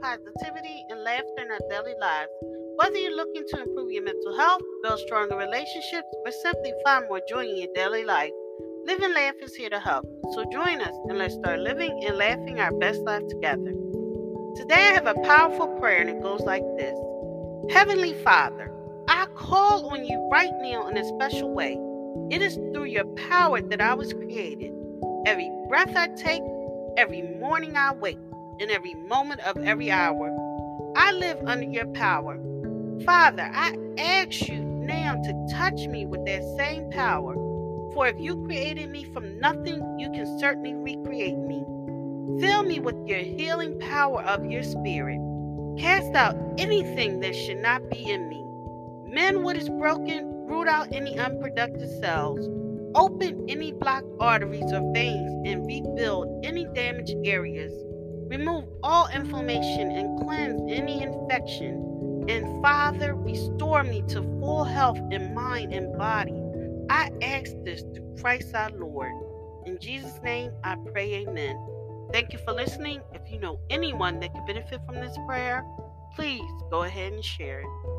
positivity and laughter in our daily lives. Whether you're looking to improve your mental health, build stronger relationships, or simply find more joy in your daily life, Live and Laugh is here to help. So join us and let's start living and laughing our best life together. Today I have a powerful prayer and it goes like this Heavenly Father, I call on you right now in a special way. It is through your power that I was created. Every breath I take, every morning I wake, and every moment of every hour, I live under your power. Father, I ask you now to touch me with that same power. For if you created me from nothing, you can certainly recreate me. Fill me with your healing power of your spirit. Cast out anything that should not be in me. Mend what is broken, root out any unproductive cells, open any blocked arteries or veins, and rebuild any damaged areas. Remove all inflammation and cleanse any infection. And Father, restore me to full health in mind and body. I ask this through Christ our Lord. In Jesus' name I pray, Amen. Thank you for listening. If you know anyone that could benefit from this prayer, please go ahead and share it.